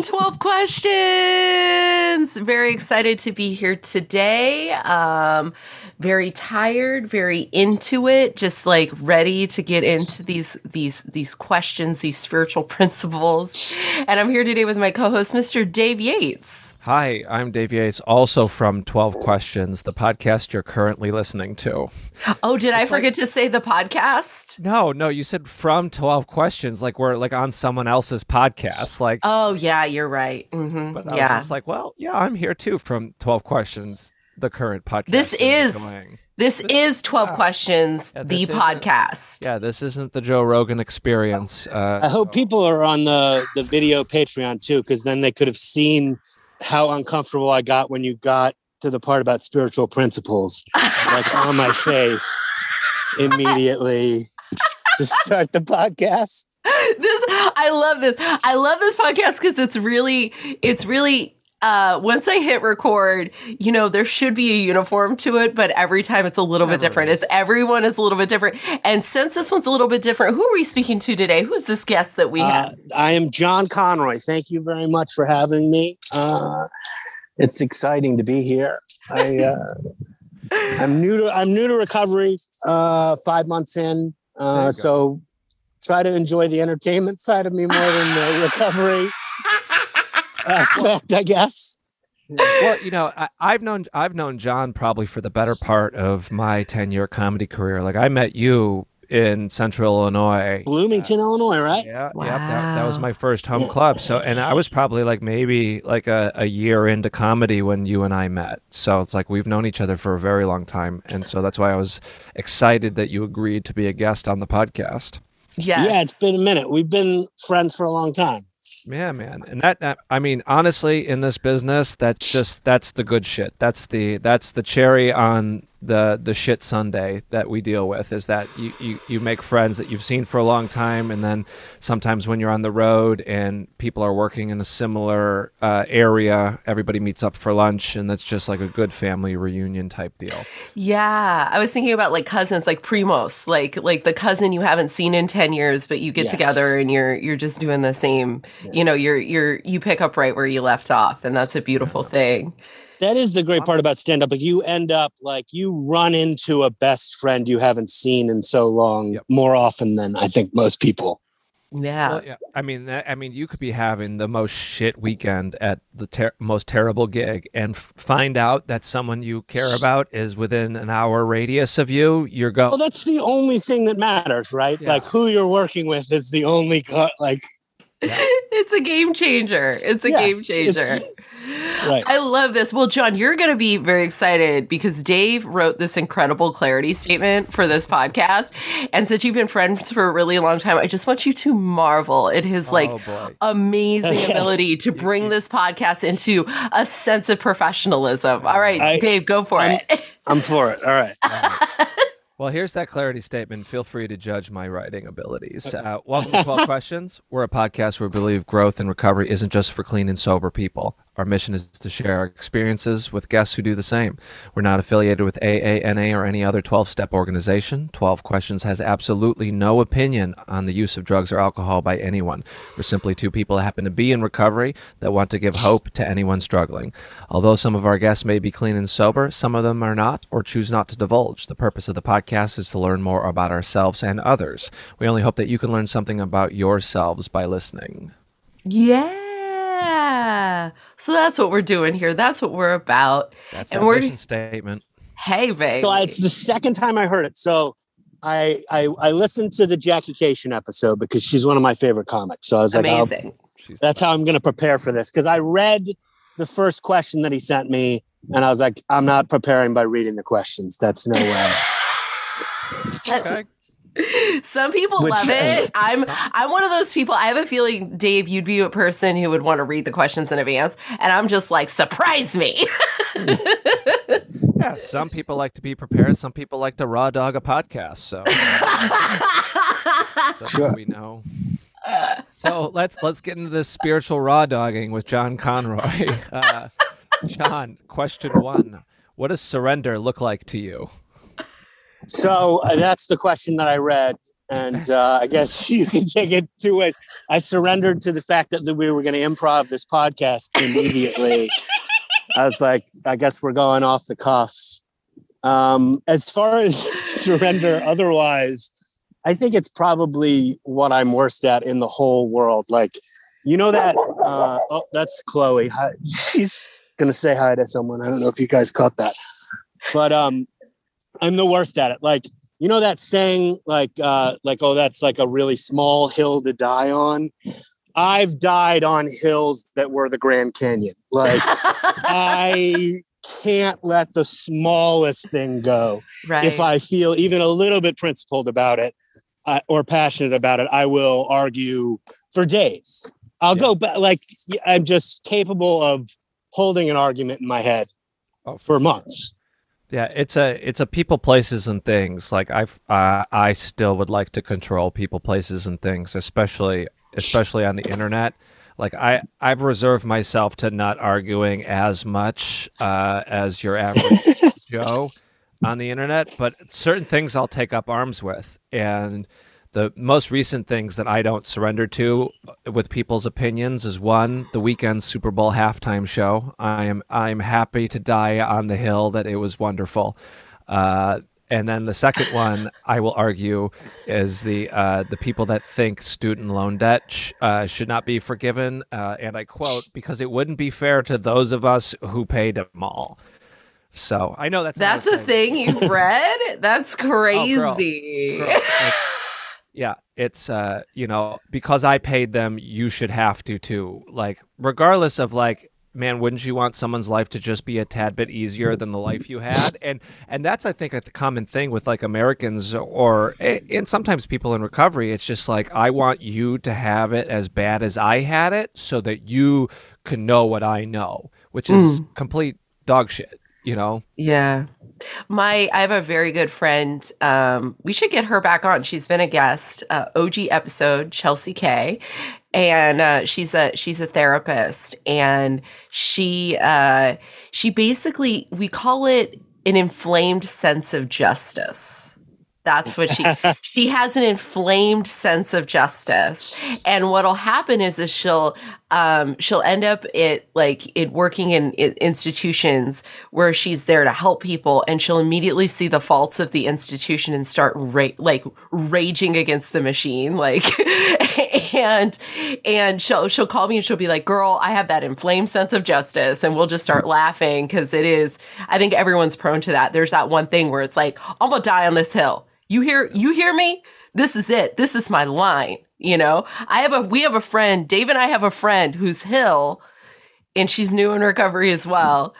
is 12 Questions. Very excited to be here today. Um, very tired, very into it, just like ready to get into these these these questions, these spiritual principles. And I'm here today with my co-host, Mr. Dave Yates. Hi, I'm Dave Yates, also from 12 Questions, the podcast you're currently listening to. Oh, did I forget to say the podcast? No, no, you said from 12 Questions, like we're like on someone else's podcast. Like, Oh, yeah, you're right. Mm-hmm. but I was Yeah. just like, well, yeah, I'm here too from 12 Questions, the current podcast. This is- enjoying. This is 12 Questions, Yeah, the podcast. Yeah, this isn't the Joe Rogan experience. Uh, I hope so- people are on the the video Patreon too, because then they could have seen how uncomfortable I got when you got to the part about spiritual principles, like on my face immediately to start the podcast. this I love this. I love this podcast because it's really it's really uh once I hit record, you know, there should be a uniform to it, but every time it's a little bit different. is. It's everyone is a little bit different. And since this one's a little bit different, who are we speaking to today? Who's this guest that we Uh, have? I am John Conroy. Thank you very much for having me. Uh, it's exciting to be here. I, uh, I'm new to I'm new to recovery. Uh, five months in, There you uh, go. so try to enjoy the entertainment side of me more than the recovery aspect, I guess. well, you know, I, I've known I've known John probably for the better part of my ten year comedy career. Like I met you in Central Illinois. Bloomington, Illinois, right? Yeah, yeah, that, that was my first home club. So, and I was probably like maybe like a, a year into comedy when you and I met. So it's like we've known each other for a very long time, and so that's why I was excited that you agreed to be a guest on the podcast. Yeah, Yeah, it's been a minute. We've been friends for a long time. Yeah, man, and that, I mean, honestly, in this business, that's just that's the good shit. That's the that's the cherry on the the shit sundae that we deal with. Is that you you you make friends that you've seen for a long time, and then sometimes when you're on the road and people are working in a similar uh, area, everybody meets up for lunch, and that's just like a good family reunion type deal. Yeah, I was thinking about like cousins, like primos, like like the cousin you haven't seen in ten years, but you get Yes. together and you're you're just doing the same. You know, you're you're you pick up right where you left off, and that's a beautiful thing. That is the great part about stand up. Like you end up like you run into a best friend you haven't seen in so long Yep. more often than I think most people. Yeah, Well, yeah, I mean, that, I mean, you could be having the most shit weekend at the ter- most terrible gig, and f- find out that someone you care about is within an hour radius of you. You're Well, going. that's the only thing that matters, right? Yeah. Like who you're working with is the only co- like it's a game changer. It's a Yes, game changer. It's- right. I love this. Well, John, you're going to be very excited because Dave wrote this incredible clarity statement for this podcast. And since you've been friends for a really long time, I just want you to marvel at his like oh boy, amazing ability to bring this podcast into a sense of professionalism. All right, I- Dave, go for I'm- it. I'm for it. All right. Well, here's that clarity statement. Feel free to judge my writing abilities. Uh, welcome to 12 Questions. We're a podcast where we believe growth and recovery isn't just for clean and sober people. Our mission is to share our experiences with guests who do the same. We're not affiliated with AA NA or any other 12 step organization. 12 Questions has absolutely no opinion on the use of drugs or alcohol by anyone. We're simply two people that happen to be in recovery that want to give hope to anyone struggling. Although some of our guests may be clean and sober, some of them are not or choose not to divulge. The purpose of the podcast is to learn more about ourselves and others. We only hope that you can learn something about yourselves by listening. Yeah. So that's what we're doing here. That's what we're about. That's And our we're- mission statement. Hey, baby. So it's the second time I heard it. So I I I listened to the Jackie Kashian episode because she's one of my favorite comics. So I was like, I'll- Amazing. She's that's how I'm going to prepare for this because I read the first question that he sent me and I was like, I'm not preparing by reading the questions. That's no way. okay. Some people Which- love it. I'm I'm one of those people. I have a feeling, Dave, you'd be a person who would want to read the questions in advance, and I'm just like, surprise me. Yeah, some people like to be prepared. Some people like to raw dog a podcast. So that's Sure. what we know. So let's let's get into this spiritual raw dogging with John Conroy. Uh, John, question one: What does surrender look like to you? So uh, that's the question that I read. And uh, I guess you can take it two ways. I surrendered to the fact that, that we were going to improv this podcast immediately. I was like, I guess we're going off the cuff. Um, as far as surrender otherwise, I think it's probably what I'm worst at in the whole world. Like, you know that uh, oh, that's Chloe. Hi, she's gonna say hi to someone. I don't know if you guys caught that, but um, I'm the worst at it. Like, you know that saying, like, uh, like, oh, that's like a really small hill to die on. I've died on hills that were the Grand Canyon. Like, I can't let the smallest thing go. right. If I feel even a little bit principled about it uh, or passionate about it, I will argue for days. I'll Yeah. go back. Like I'm just capable of holding an argument in my head Oh, for months. Yeah, it's a it's a people, places, and things. Like I've uh, I still would like to control people, places, and things, especially especially on the internet. Like I I've reserved myself to not arguing as much uh, as your average Joe on the internet, but certain things I'll take up arms with, and the most recent things that I don't surrender to with people's opinions is one, the Weeknd Super Bowl halftime show. I am I'm happy to die on the hill that it was wonderful. Uh, and then the second one, I will argue, is the uh, the people that think student loan debt sh- uh, should not be forgiven, uh, and I quote, because it wouldn't be fair to those of us who paid them all. So I know that's That's a thing you've read? That's crazy. Girl, it's- yeah, it's uh, you know, because I paid them, you should have to too. Like, regardless of like, man, wouldn't you want someone's life to just be a tad bit easier than the life you had? And and that's I think a common thing with like Americans or and sometimes people in recovery. It's just like I want you to have it as bad as I had it, so that you can know what I know, which is complete dog shit. You know? Yeah. My I have a very good friend. Um, we should get her back on. She's been a guest, uh, OG episode, Chelsea K. And uh, she's a she's a therapist and she uh, she basically we call it an inflamed sense of justice. That's what she she has an inflamed sense of justice. And what'll happen is is she'll um she'll end up it like it working in, i institutions where she's there to help people and she'll immediately see the faults of the institution and start ra- like raging against the machine like and and she'll she'll call me and she'll be like girl i have that inflamed sense of justice and we'll just start laughing because it is i think everyone's prone to that. There's that one thing where it's like i'm gonna die on this hill. You hear you hear me? This is it. This is my line you know i have a we have a friend dave and i have a friend who's hill and she's new in recovery as well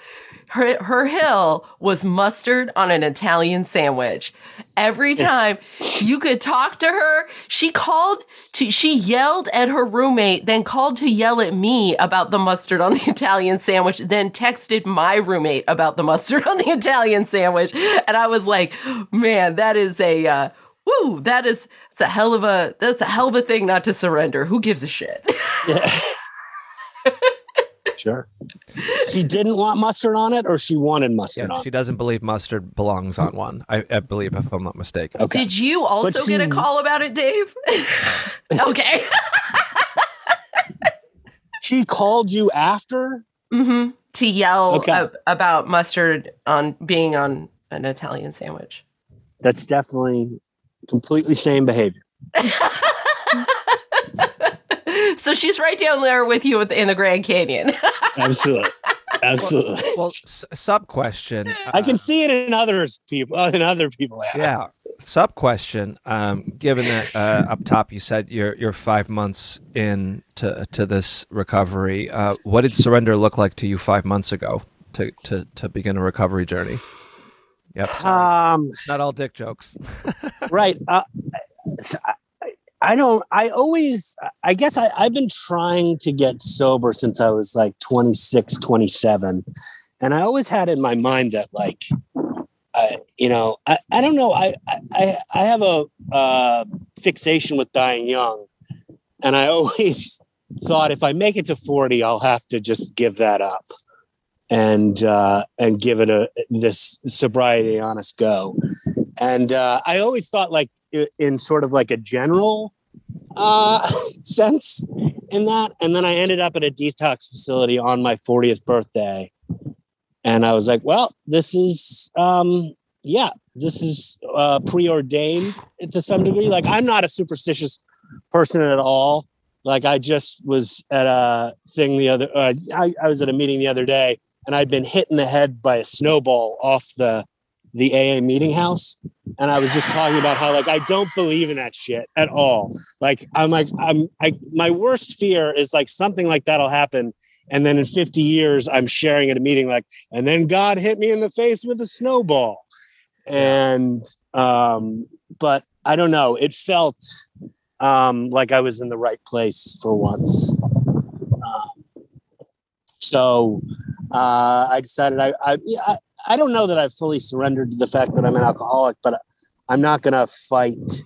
her her hill was mustard on an Italian sandwich. Every time you could talk to her, she called to she yelled at her roommate, then called to yell at me about the mustard on the Italian sandwich, then texted my roommate about the mustard on the Italian sandwich. And I was like, man, that is a uh, woo, that is it's a hell of a that's a hell of a thing not to surrender. Who gives a shit? Yeah. sure. She didn't want mustard on it, or she wanted mustard Yeah, on. she doesn't believe mustard belongs on one. I, I believe, if I'm not mistaken. Okay. Did you also get a call about it, Dave? okay. She called you after. hmm To yell Okay. ab- about mustard on being on an Italian sandwich. That's definitely completely same behavior. so she's right down there with you in the Grand Canyon. Absolutely. Absolutely. Well, s- sub question. I can see it in others people uh, in other people. yeah. Sub question. Um, given that uh, up top you said you're you're five months in to to this recovery, uh, what did surrender look like to you five months ago to to to begin a recovery journey? Yep. Sorry. Um, Not all dick jokes. right. Uh, so I, I don't, I always, I guess I, I've been trying to get sober since I was like 26, 27. And I always had in my mind that like, I, you know, I, I don't know. I, I, I have a uh, fixation with dying young. And I always thought if I make it to 40, I'll have to just give that up and, uh, and give it a, this sobriety honest go and uh, I always thought like in sort of like a general uh, sense in that, and then I ended up at a detox facility on my 40th birthday, and I was like, well, this is um, yeah, this is uh, preordained to some degree. Like I'm not a superstitious person at all. Like I just was at a thing the other. Uh, I, I was at a meeting the other day, and I'd been hit in the head by a snowball off the the AA meeting house, and I was just talking about how like I don't believe in that shit at all. Like I'm like I'm I my worst fear is like something like that'll happen. And then in 50 years, I'm sharing at a meeting like, and then God hit me in the face with a snowball. And um, but I don't know. It felt um, like I was in the right place for once. Um, so uh, I decided I, I, I, I don't know that I've fully surrendered to the fact that I'm an alcoholic, but I'm not going to fight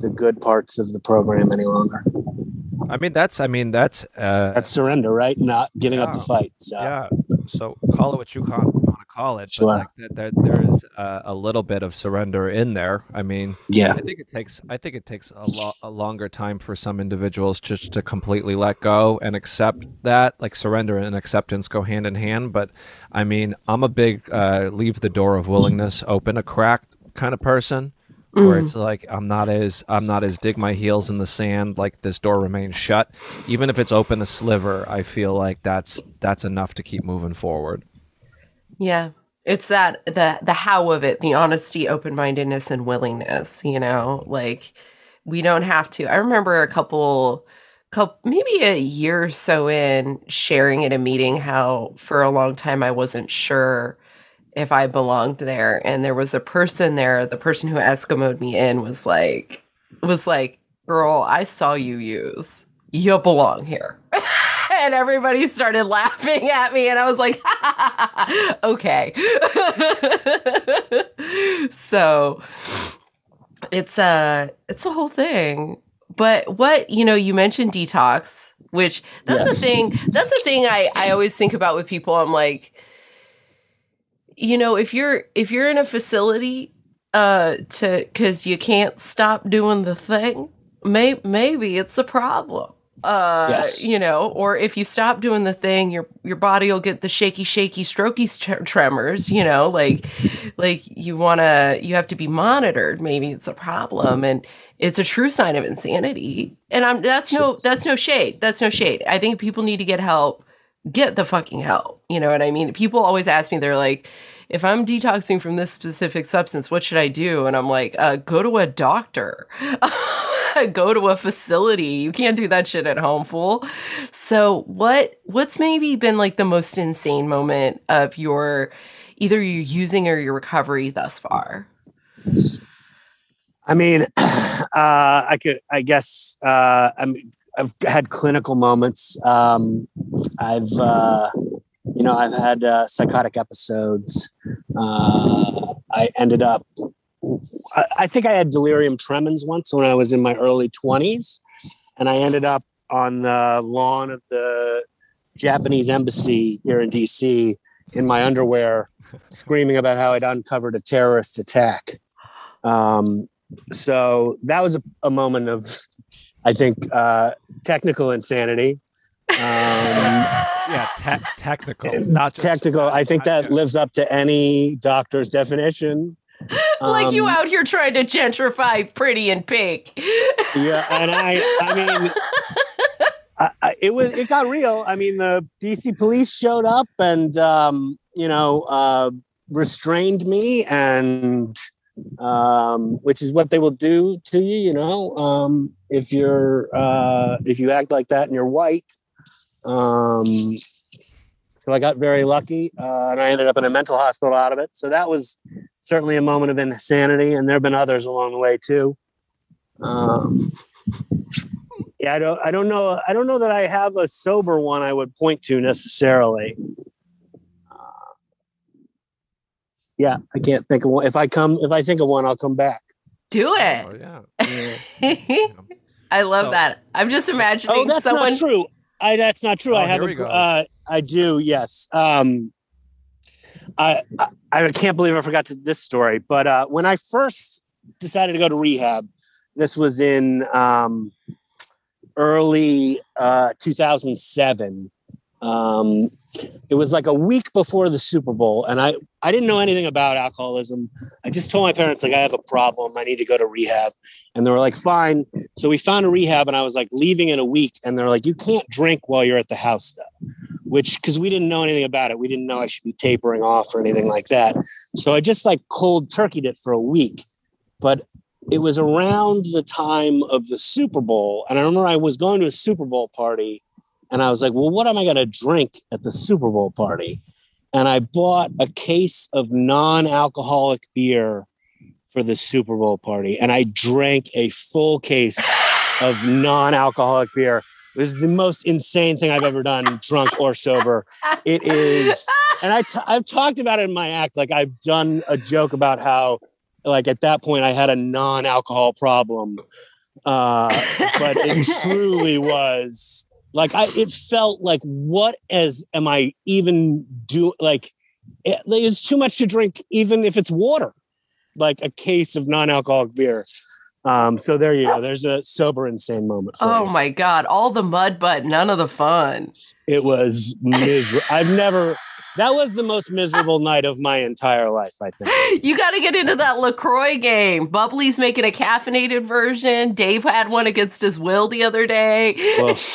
the good parts of the program any longer. I mean, that's. I mean, that's. Uh, That's surrender, right? Not giving up the fight. So. yeah. So call it what you call, to call it, Sure. but like that, there, there is uh, a little bit of surrender in there. I mean, Yeah. I think it takes. I think it takes a, lo- a longer time for some individuals just to completely let go and accept that. Like surrender and acceptance go hand in hand. But I mean, I'm a big uh, leave the door of willingness open a crack kind of person. Where Mm. it's like I'm not as I'm not as dig my heels in the sand. Like this door remains shut, even if it's open a sliver. I feel like that's that's enough to keep moving forward. Yeah. It's that the the how of it, the honesty, open-mindedness and willingness, you know? Like we don't have to. I remember a couple couple maybe a year or so in sharing at a meeting how for a long time I wasn't sure if I belonged there and there was a person there, the person who Eskimoed me in was like was like, "Girl, I saw you use. You belong here." and everybody started laughing at me and i was like okay. So it's a it's a whole thing. But what you know you mentioned detox which that's Yes. the thing that's the thing i i always think about with people. I'm like you know if you're if you're in a facility uh to because you can't stop doing the thing may, maybe it's a problem uh Yes. you know or if you stop doing the thing your your body will get the shaky shaky strokey tre- tremors you know like like you want to you have to be monitored. Maybe it's a problem and it's a true sign of insanity. And i'm that's no that's no shade. That's no shade. I think people need to get help. Get the fucking help. You know what i mean? People always ask me they're like if i'm detoxing from this specific substance what should i do? And i'm like uh, go to a doctor go to a facility you can't do that shit at home fool so what what's maybe been like the most insane moment of your either your using or your recovery thus far I mean, uh, I could, I guess, uh, I'm, I've had clinical moments. Um, I've, uh, you know, I've had uh, psychotic episodes. Uh, I ended up, I, I think I had delirium tremens once when I was in my early 20s, and I ended up on the lawn of the Japanese embassy here in DC in my underwear, screaming about how I'd uncovered a terrorist attack. Um, so that was a, a moment of i think uh technical insanity um Yeah, te- technical, not technical i think that lives up to any doctor's definition like you Um, out here trying to gentrify pretty and pink. Yeah and i i mean I, I, it was it got real. I mean the dc police showed up and um you know uh restrained me and um which is what they will do to you you know um if you're uh if you act like that and you're white. Um so i got very lucky uh, and i ended up in a mental hospital out of it. So that was certainly a moment of insanity and there have been others along the way too. Um yeah i don't i don't know i don't know that i have a sober one i would point to necessarily. Uh, yeah i can't think of one. If i come if i think of one i'll come back. Do Oh, it yeah. Yeah. i love So- that. I'm just imagining oh that's someone not true. I that's not true. Oh, i have here a uh, i do yes. Um I, I can't believe I forgot to, this story. But uh, when I first decided to go to rehab, this was in um, early uh, 2007. Um, it was like a week before the Super Bowl, and I I didn't know anything about alcoholism. I just told my parents like I have a problem. I need to go to rehab, and they were like, "Fine." So we found a rehab, and I was like leaving in a week, and they're like, "You can't drink while you're at the house, though." Which, because we didn't know anything about it, we didn't know I should be tapering off or anything like that. So I just like cold turkeyed it for a week. But it was around the time of the Super Bowl, and I remember I was going to a Super Bowl party and I was like, well, what am I going to drink at the Super Bowl party? And I bought a case of non alcoholic beer for the Super Bowl party. And I drank a full case of non alcoholic beer. It was the most insane thing I've ever done, drunk or sober. It is, and I t- I've talked about it in my act. Like I've done a joke about how, like at that point, I had a non-alcohol problem, uh, but it truly was like I, it felt like what as am I even do like it, it's too much to drink, even if it's water, like a case of non-alcoholic beer. Um, so there you go. There's a sober insane moment. Oh you. my god! All the mud, but none of the fun. It was miserable. I've never. That was the most miserable night of my entire life. I think you got to get into that LaCroix game. Bubbly's making a caffeinated version. Dave had one against his will the other day.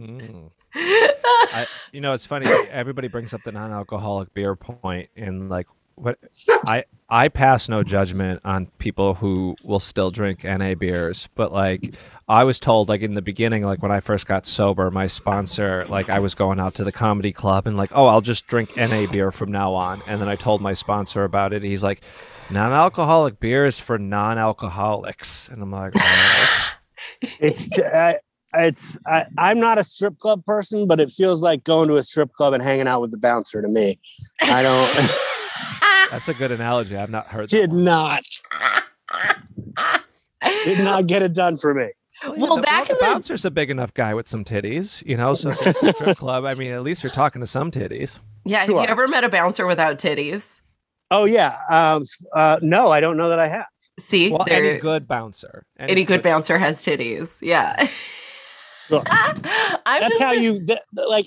Mm. I, you know, it's funny. Everybody brings up the non-alcoholic beer point, and like, what I I pass no judgment on people who will still drink NA beers, but like, I was told like in the beginning, like when I first got sober, my sponsor, like I was going out to the comedy club and like, oh, I'll just drink NA beer from now on, and then I told my sponsor about it. He's like, non-alcoholic beer is for non-alcoholics, and I'm like. Oh. it's I, it's I, I'm not a strip club person, but it feels like going to a strip club and hanging out with the bouncer to me. I don't. That's a good analogy. I've not heard. Did not. Did not get it done for me. Well, well the, back well, the bouncer's a big enough guy with some titties, you know. So strip club, I mean, at least you're talking to some titties. Yeah. Sure. Have you ever met a bouncer without titties? Oh yeah. Um, uh, no, I don't know that I have. See, well, any good bouncer, any, any good, good bouncer has titties. Yeah. Sure. That's how you like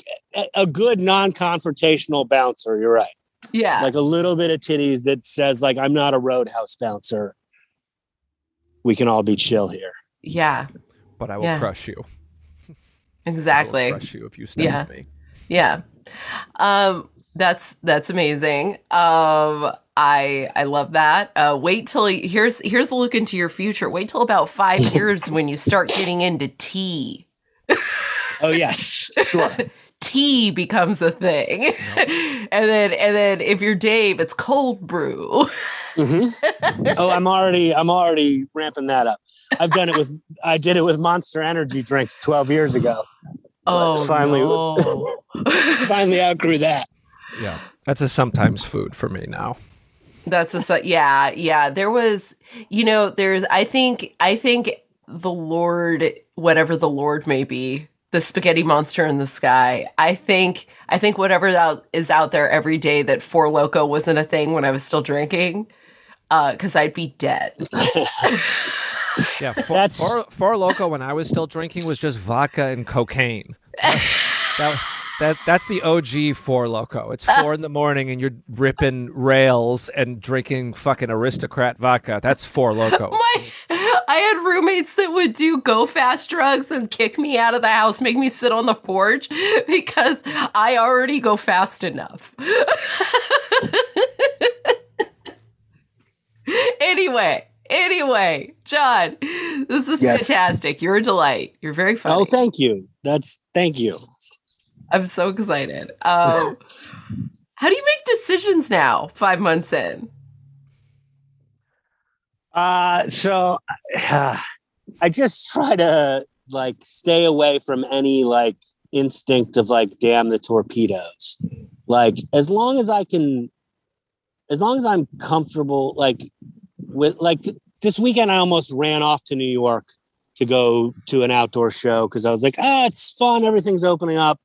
a good non-confrontational bouncer. You're right. Yeah. Like a little bit of titties that says like I'm not a roadhouse bouncer. We can all be chill here. Yeah. But I will yeah. crush you. Exactly. crush you if you stand yeah. me. Yeah. Um that's that's amazing. Um I I love that. Uh, wait till here's here's a look into your future. Wait till about five years when you start getting into tea. oh yes, sure. tea becomes a thing, and then and then if you're Dave, it's cold brew. mm-hmm. Oh, I'm already I'm already ramping that up. I've done it with I did it with Monster Energy drinks 12 years ago. Oh, finally, no. finally outgrew that. Yeah, that's a sometimes food for me now. That's a yeah, yeah. There was, you know, there's. I think, I think the Lord, whatever the Lord may be, the spaghetti monster in the sky. I think, I think whatever that is out there every day that Four Loco wasn't a thing when I was still drinking, Uh, because uh, I'd be dead. yeah, four, four, four Loco when I was still drinking was just vodka and cocaine. that, that that's the OG Four Loco. It's four in the morning and you're ripping rails and drinking fucking aristocrat vodka. That's Four Loco. My, I had roommates that would do go fast drugs and kick me out of the house, make me sit on the porch because I already go fast enough. anyway, anyway, John, this is yes. fantastic. You're a delight. You're very funny. Oh, thank you. That's thank you. I'm so excited. Um, how do you make decisions now, five months in? Uh, so uh, I just try to like stay away from any like instinct of like damn the torpedoes. Like as long as I can, as long as I'm comfortable, like with like th- this weekend, I almost ran off to New York to go to an outdoor show because I was like, ah, it's fun, everything's opening up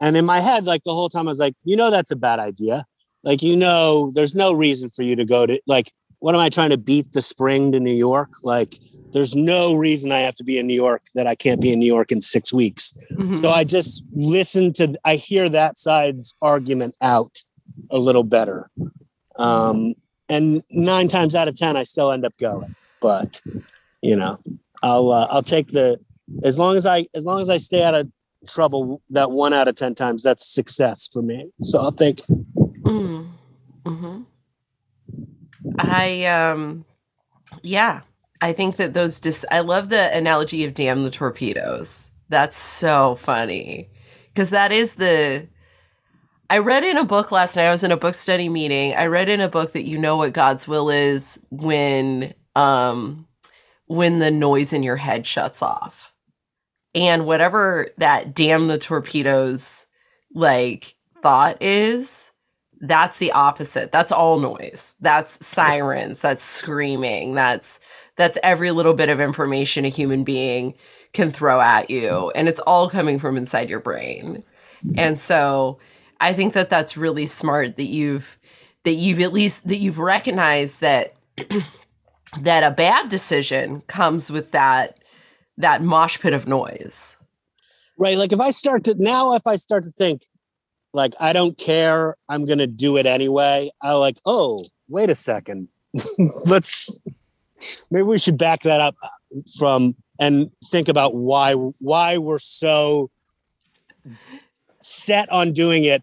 And in my head, like the whole time, I was like, you know, that's a bad idea. Like, you know, there's no reason for you to go to, like, what am I trying to beat the spring to New York? Like, there's no reason I have to be in New York that I can't be in New York in six weeks. Mhm. So I just listen to, I hear that side's argument out a little better. Um, and nine times out of 10, I still end up going, but you know, I'll, uh, I'll take the, as long as I, as long as I stay out of trouble that one out of 10 times, that's success for me. So I'll take, it. Mm. I um yeah, I think that those dis- I love the analogy of damn the torpedoes. That's so funny. Cuz that is the I read in a book last night. I was in a book study meeting. I read in a book that you know what God's will is when um when the noise in your head shuts off. And whatever that damn the torpedoes like thought is, that's the opposite. That's all noise. That's sirens, that's screaming. That's that's every little bit of information a human being can throw at you and it's all coming from inside your brain. And so I think that that's really smart that you've that you've at least that you've recognized that that a bad decision comes with that that mosh pit of noise. right. Like if I start to, now if I start to think like, I don't care, I'm to do it anyway. I like, oh, wait a second. Let's, maybe we should back that up from and think about why, why we're so set on doing it.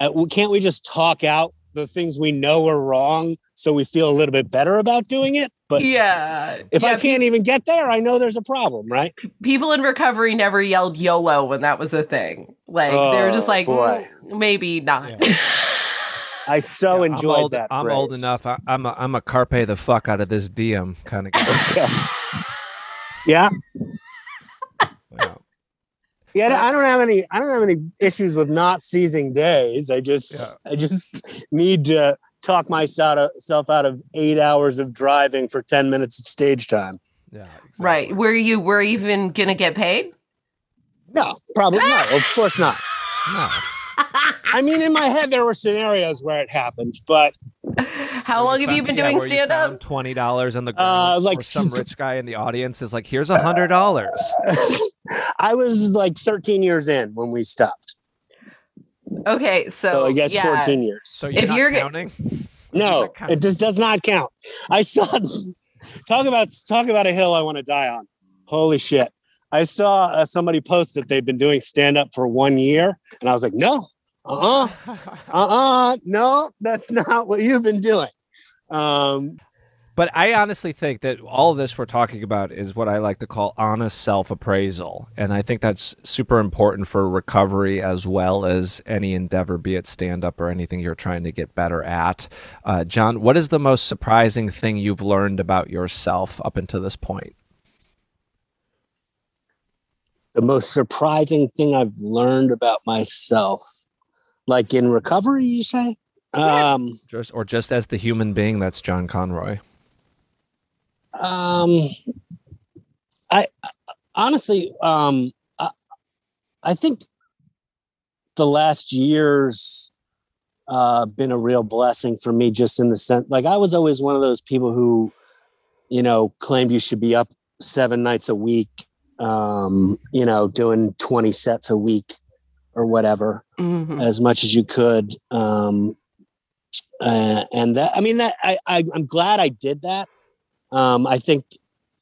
Uh, can't we just talk out the things we know are wrong so we feel a little bit better about doing it? But Yeah. if yeah, I can't even get there, I know there's a problem, right? people in recovery never yelled YOLO when that was a thing. Like they were just Oh, like, "Mm, maybe not. Yeah. I so Yeah, enjoyed I'm old, that. I'm old enough. I, I'm a, I'm a carpe the fuck out of this DM kind of guy. Yeah. Yeah. Yeah, I don't have any. I don't have any issues with not seizing days. I just, Yeah. I just need to talk myself out of eight hours of driving for ten minutes of stage time. Yeah, exactly. Right. Were you were you even gonna get paid? No, probably not. Of course not. No. I mean, in my head, there were scenarios where it happened, but How long have you been doing stand up? Twenty dollars on the Uh, ground. like some rich guy in the audience is like, "Here's a hundred dollars." I was like 13 years in when we stopped. Okay, so, So I guess yeah. 14 years. So you're If not you're g- counting. No, it just does not count. I saw talk about talk about a hill I want to die on. Holy shit! I saw uh, somebody post that they've been doing stand up for one year, and I was like, no, uh, uh-uh, uh, no, that's not what you've been doing. Um, But I honestly think that all of this we're talking about is what I like to call honest self appraisal. And I think that's super important for recovery as well as any endeavor, be it stand up or anything you're trying to get better at. Uh, John, what is the most surprising thing you've learned about yourself up until this point? the most surprising thing I've learned about myself, like in recovery, you say? Um, Just, or just as the human being that's John Conroy? Um, I honestly, um, I, I think the last year's uh, been a real blessing for me, just in the sense, like I was always one of those people who, you know, claimed you should be up seven nights a week, um, you know, doing twenty sets a week or whatever Mhm. as much as you could. Um, uh, and that, I mean, that I, I, I'm glad I did that. Um, I think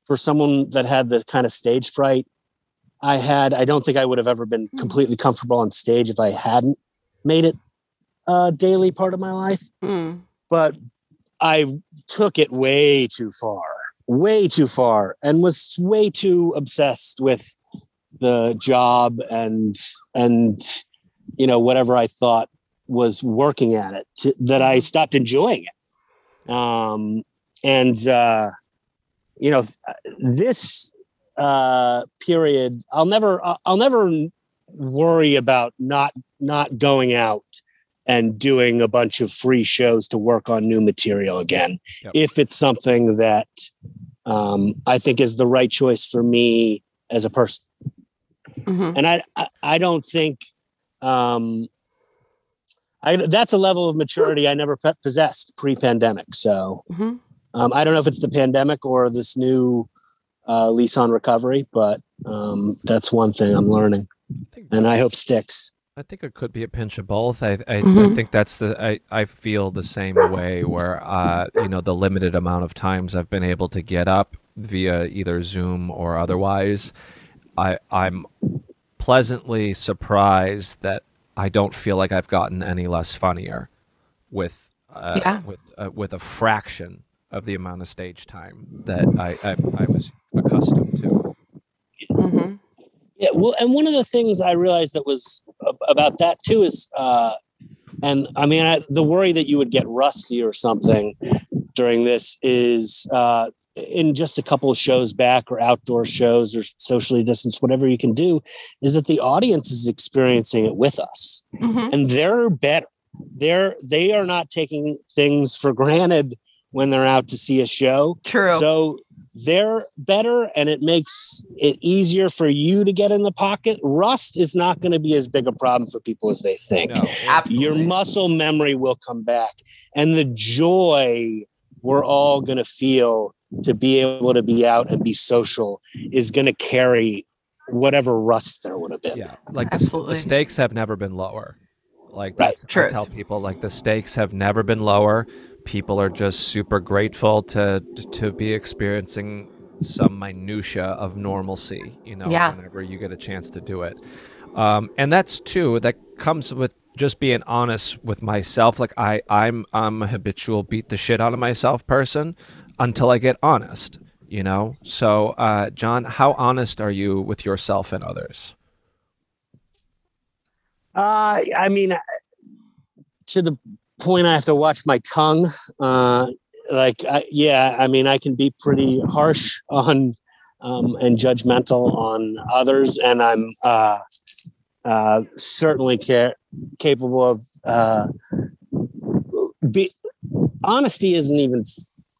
for someone that had the kind of stage fright I had, I don't think I would have ever been completely comfortable on stage if I hadn't made it a daily part of my life. Mm. But I took it way too far, way too far, and was way too obsessed with the job and and you know whatever I thought was working at it to, that I stopped enjoying it. Um, and uh, you know this uh, period, I'll never I'll- I'll never worry about not not going out and doing a bunch of free shows to work on new material again Yep. if it's something that um, I think is the right choice for me as a person Mhm. and I, I I don't think um, I that's a level of maturity I never pe- possessed pre-pandemic. So Mhm. Um, I don't know if it's the pandemic or this new uh, lease on recovery, but um, that's one thing I'm learning, and I hope sticks. I think it could be a pinch of both. I I, I Mhm. think that's the I, I feel the same way where uh you know the limited amount of times I've been able to get up via either Zoom or otherwise, I I'm pleasantly surprised that I don't feel like I've gotten any less funnier with uh, Yeah. with uh, with a fraction of the amount of stage time that I I, I was accustomed to. Mhm. Yeah, well, and one of the things I realized that was about that too is, uh, and I mean, I, the worry that you would get rusty or something during this is uh, in just a couple of shows back or outdoor shows or socially distanced, whatever you can do, is that the audience is experiencing it with us Mhm. and they're better. They're they are not taking things for granted when they're out to see a show. True. So they're better and it makes it easier for you to get in the pocket. Rust is not going to be as big a problem for people as they think. No, Absolutely. Your muscle memory will come back and the joy we're all going to feel to be able to be out and be social is going to carry whatever rust there would have been. Yeah, like the, Absolutely. the stakes have never been lower. Like Right. that's I tell people like the stakes have never been lower. People are just super grateful to to be experiencing some minutia of normalcy. You know, Yeah. whenever you get a chance to do it, um, and that's too that comes with just being honest with myself. Like I I'm I'm a habitual beat the shit out of myself person until I get honest. You know, so uh, John, how honest are you with yourself and others? Uh, I mean, to the point I have to watch my tongue. Uh, like, I, yeah, I mean, I can be pretty harsh on um, and judgmental on others, and I'm uh, uh, certainly care, capable of. Uh, be honesty isn't even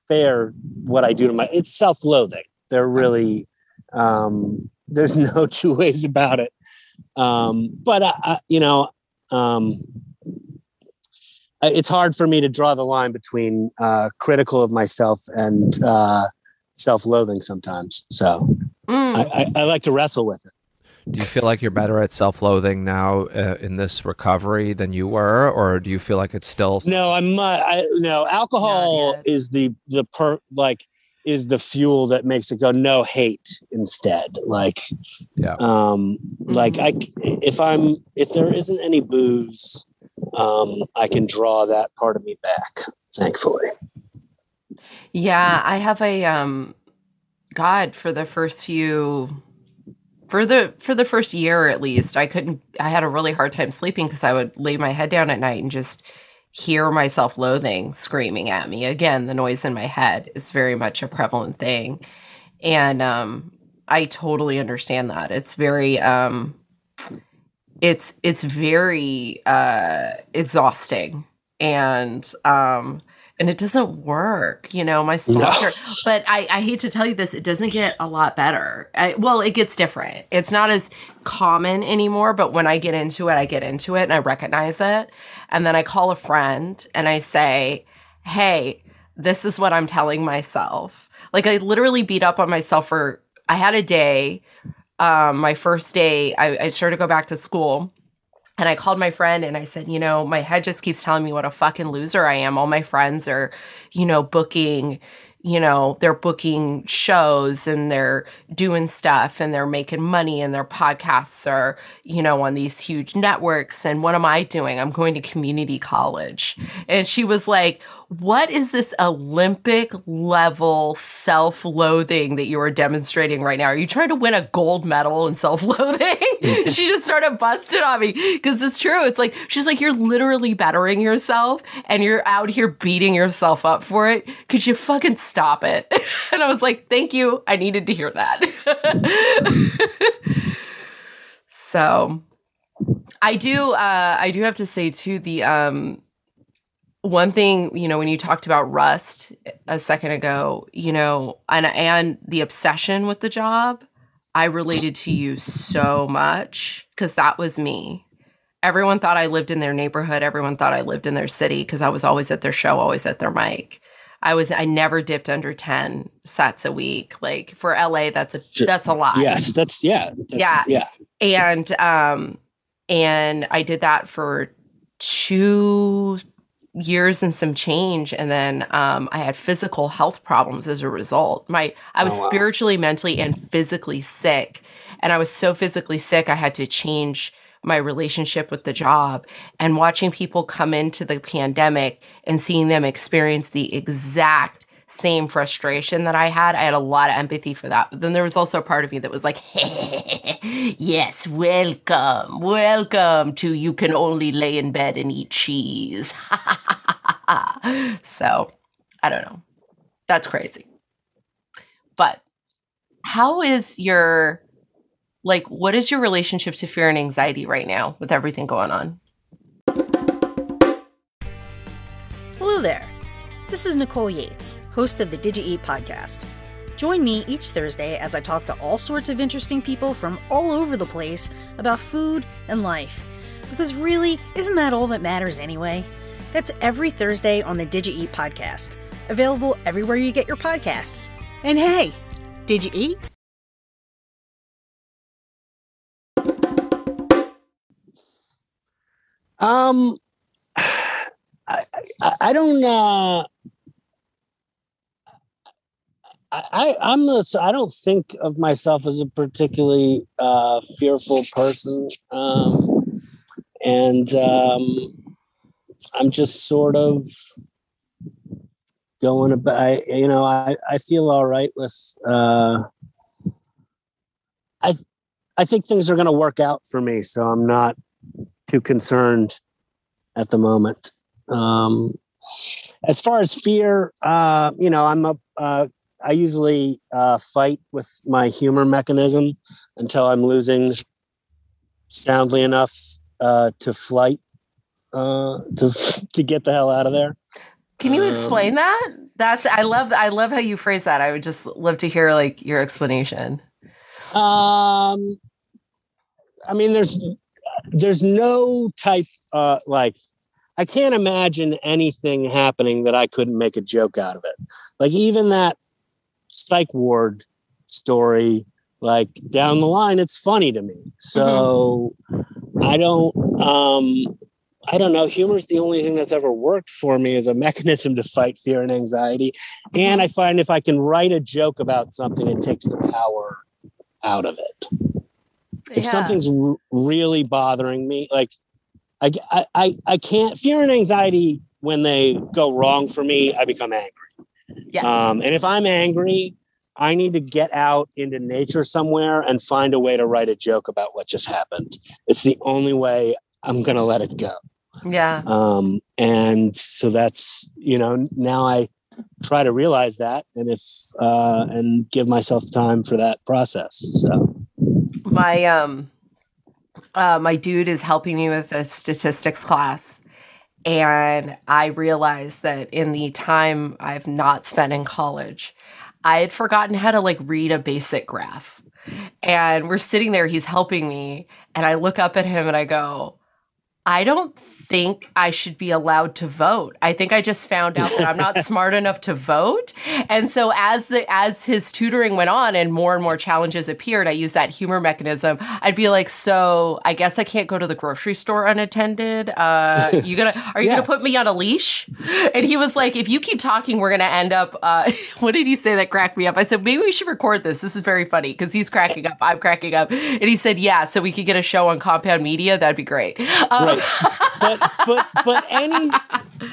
fair. What I do to my it's self-loathing. They're really um, there's no two ways about it. Um, but I, I, you know, um, it's hard for me to draw the line between uh, critical of myself and uh, self-loathing sometimes. So Mm. I, I, I like to wrestle with it. Do you feel like you're better at self-loathing now uh, in this recovery than you were, or do you feel like it's still? No, I'm uh, I no alcohol is the the per like is the fuel that makes it go no hate instead. Like Yeah. um like I if I'm if there isn't any booze, um I can draw that part of me back, thankfully. Yeah, I have a um god for the first few for the for the first year at least, I couldn't I had a really hard time sleeping because I would lay my head down at night and just hear myself loathing screaming at me. Again, the noise in my head is very much a prevalent thing. And um I totally understand that. It's very um it's it's very uh exhausting and um and it doesn't work you know my sponsor but I, I hate to tell you this it doesn't get a lot better. I, well it gets different. It's not as common anymore but when i get into it i get into it and i recognize it. And then i call a friend and i say hey this is what i'm telling myself. Like i literally beat up on myself for i had a day um, my first day I, I started to go back to school and I called my friend and I said, you know, my head just keeps telling me what a fucking loser I am. All my friends are, you know, booking, you know, they're booking shows and they're doing stuff and they're making money and their podcasts are, you know, on these huge networks. And what am I doing? I'm going to community college. And she was like, what is this Olympic level self loathing that you are demonstrating right now? Are you trying to win a gold medal in self loathing? she just started busting on me because it's true. It's like, she's like, you're literally bettering yourself and you're out here beating yourself up for it. Could you fucking stop it? and I was like, thank you. I needed to hear that. so I do, uh, I do have to say too, the, um, one thing you know when you talked about rust a second ago you know and and the obsession with the job i related to you so much because that was me Everyone thought I lived in their neighborhood. Everyone thought I lived in their city because I was always at their show, always at their mic. I was I never dipped under 10 sets a week. Like for LA, that's a Sure. that's a lot. Yes, that's yeah. That's, Yeah. yeah. And um and I did that for two years and some change and then um I had physical health problems as a result. My I was Oh, wow. spiritually, mentally and physically sick and I was so physically sick I had to change my relationship with the job and watching people come into the pandemic and seeing them experience the exact same frustration that I had. I had a lot of empathy for that. But then there was also a part of me that was like, yes, welcome, welcome to you can only lay in bed and eat cheese. so I don't know. That's crazy. But how is your like what is your relationship to fear and anxiety right now with everything going on? Hello there. This is Nicole Yates, host of the Did You Eat podcast. Join me each Thursday as I talk to all sorts of interesting people from all over the place about food and life. Because really, isn't that all that matters anyway? That's every Thursday on the Did You Eat podcast, available everywhere you get your podcasts. And hey, did you eat? Um, I, I, I don't. Uh, I, I I'm a, I don't think of myself as a particularly uh, fearful person, um, and um, I'm just sort of going about. I, you know, I I feel all right with. Uh, I I think things are going to work out for me, so I'm not too concerned at the moment. Um, as far as fear, uh, you know, I'm a, uh, I usually uh, fight with my humor mechanism until I'm losing soundly enough uh, to flight uh, to to get the hell out of there. Can you Um, explain that? That's I love I love how you phrase that. I would just love to hear like your explanation. Um, I mean, there's there's no type uh like I can't imagine anything happening that I couldn't make a joke out of it. Like even that psych ward story, like down the line, it's funny to me. So I don't um I don't know. Humor is the only thing that's ever worked for me as a mechanism to fight fear and anxiety. And I find if I can write a joke about something, it takes the power out of it if Yeah. something's r- really bothering me like I i i can't fear and anxiety when they go wrong for me i become angry Yeah. um and if i'm angry i need to get out into nature somewhere and find a way to write a joke about what just happened it's the only way i'm gonna let it go Yeah. um and so that's you know now i try to realize that and if uh and give myself time for that process so my um uh my dude is helping me with a statistics class and i realized that in the time i've not spent in college i had forgotten how to like read a basic graph. And we're sitting there he's helping me and i look up at him and i go i don't think i should be allowed to vote i think i just found out that i'm not smart enough to vote and so as the as his tutoring went on and more and more challenges appeared, I used that humor mechanism. I'd be like, "So I guess I can't go to the grocery store unattended. Uh, you gonna are you Yeah. gonna put me on a leash?" And he was like, "If you keep talking, we're gonna end up." Uh, what did he say that cracked me up? I said, "Maybe we should record this. This is very funny because he's cracking up. I'm cracking up." And he said, "Yeah, so we could get a show on Compound Media. That'd be great." Um, Right. But but but any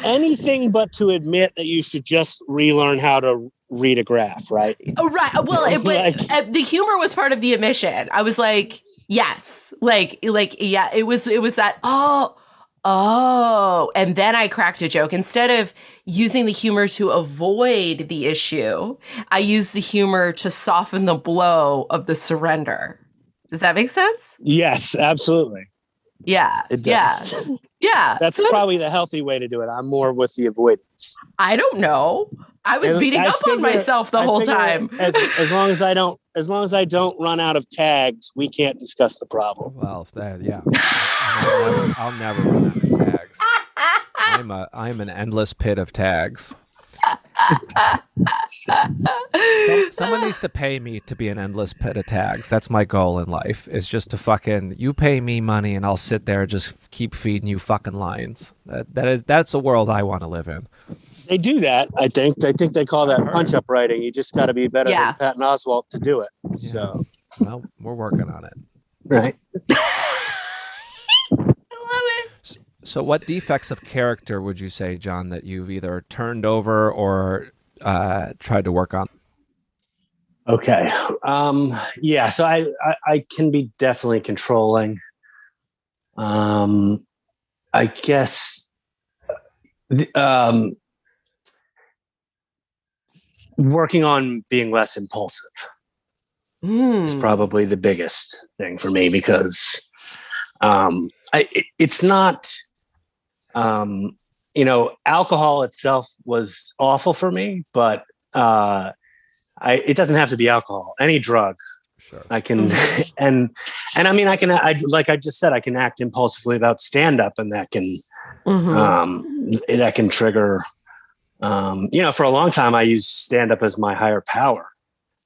anything but to admit that you should just relearn how to read a graph, right? Oh, right. Well, it, but uh, the humor was part of the admission. I was like, yes, like, like, yeah. It was, it was that. Oh, oh, and then I cracked a joke instead of using the humor to avoid the issue. I used the humor to soften the blow of the surrender. Does that make sense? Yes, absolutely. Yeah. It Yeah. does. Yeah. That's So- probably the healthy way to do it. I'm more with the avoidance. I don't know. I was And beating I up on myself the I whole time. As, as long as I don't, as long as I don't run out of tags, we can't discuss the problem. Well, that, yeah. I'll never, I'll never run out of tags. I'm a I'm an endless pit of tags. Some, someone needs to pay me to be an endless pit of tags. That's my goal in life. Is just to fucking you pay me money and I'll sit there and just keep feeding you fucking lines. That, that is that's a world I want to live in. They do that, I think. I think they call that punch up writing. You just got to be better Yeah. than Patton Oswalt to do it. So, Well, we're working on it. right. I love it. So, what defects of character would you say, John, that you've either turned over or uh, tried to work on? Okay. Um, yeah. So I, I, I can be definitely controlling. Um, I guess, um, working on being less impulsive is Mm. probably the biggest thing for me because, um, I, it, it's not, um, you know, alcohol itself was awful for me, but, uh, I, it doesn't have to be alcohol. Any drug, Sure. I can, and and I mean, I can. I like I just said, I can act impulsively about stand up, and that can Mhm. um, that can trigger. Um, you know, for a long time, I used stand up as my higher power,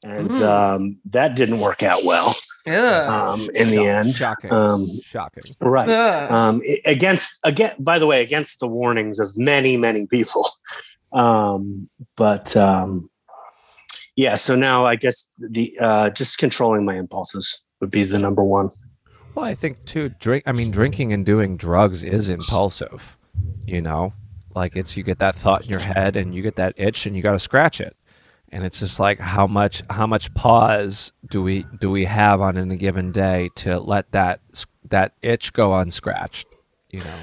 and Mm. um, that didn't work out well. Ugh. Um, in the Shock- end, shocking. um, shocking. right? Um, against again, by the way, against the warnings of many, many people. Um, but um, yeah, so now I guess the uh, just controlling my impulses would be the number one. Well, I think too. Drink. I mean, drinking and doing drugs is impulsive. You know, like it's you get that thought in your head and you get that itch and you got to scratch it. And it's just like how much how much pause do we do we have on any given day to let that that itch go unscratched? You know.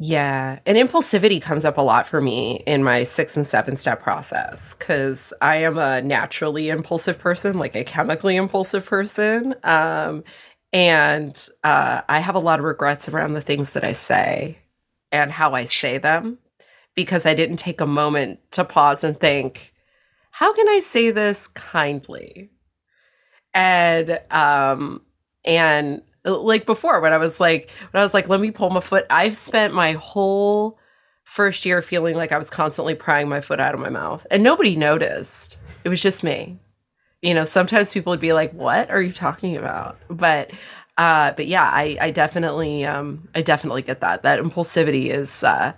Yeah. And impulsivity comes up a lot for me in my six and seven step process because I am a naturally impulsive person, like a chemically impulsive person. Um, and uh, I have a lot of regrets around the things that I say and how I say them because I didn't take a moment to pause and think, how can I say this kindly? And um and uh, like before when I was like when I was like let me pull my foot I've spent my whole first year feeling like I was constantly prying my foot out of my mouth and nobody noticed. It was just me. You know, sometimes people would be like, "What are you talking about?" But uh but yeah, I I definitely um I definitely get that. That impulsivity is uh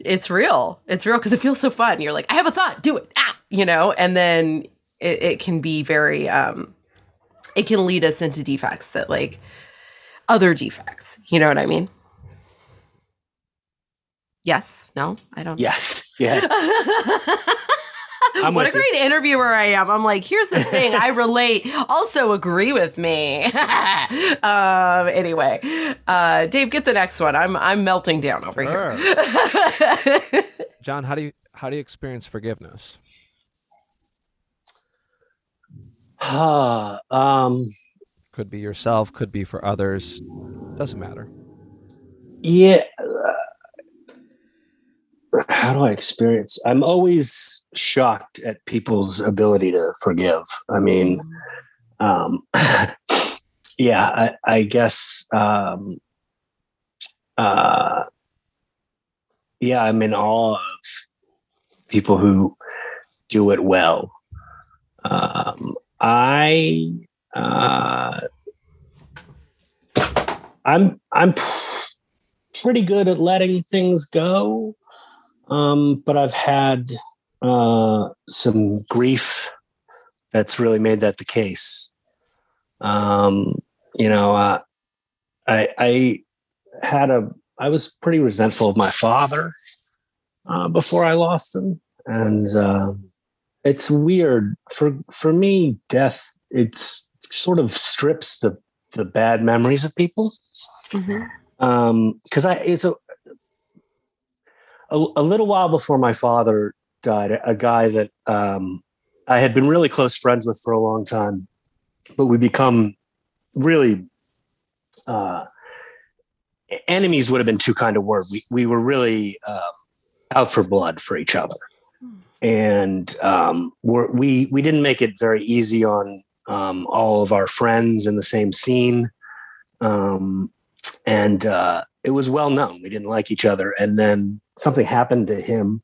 it's real. It's real because it feels so fun. You're like, I have a thought, do it. Ah, you know, and then it, it can be very um it can lead us into defects that like other defects. You know what I mean? Yes. No, I don't. Yes. Yeah. I'm what a with you. great interviewer I am. I'm like, here's the thing. I relate. Also agree with me. um, anyway, uh, Dave, get the next one. I'm I'm melting down over here. John, how do you how do you experience forgiveness? Um, Could be yourself, could be for others. Doesn't matter. yeah. How do I experience? I'm always shocked at people's ability to forgive. I mean, um, yeah, I, I guess, um, uh, yeah, I'm in awe of people who do it well. Um, I, uh, I'm, I'm pretty good at letting things go. Um, but I've had, uh, some grief that's really made that the case. Um, you know, uh, I, I had a, I was pretty resentful of my father, uh, before I lost him. And, um, it's weird for, for me, death, it's sort of strips the, the bad memories of people Mhm. um because i it's a, a a little while before my father died a, a guy that um i had been really close friends with for a long time but we become really uh enemies would have been too kind of word we we were really um out for blood for each other. And um, we we didn't make it very easy on um, all of our friends in the same scene, um, and uh, it was well known. We didn't like each other. And then something happened to him,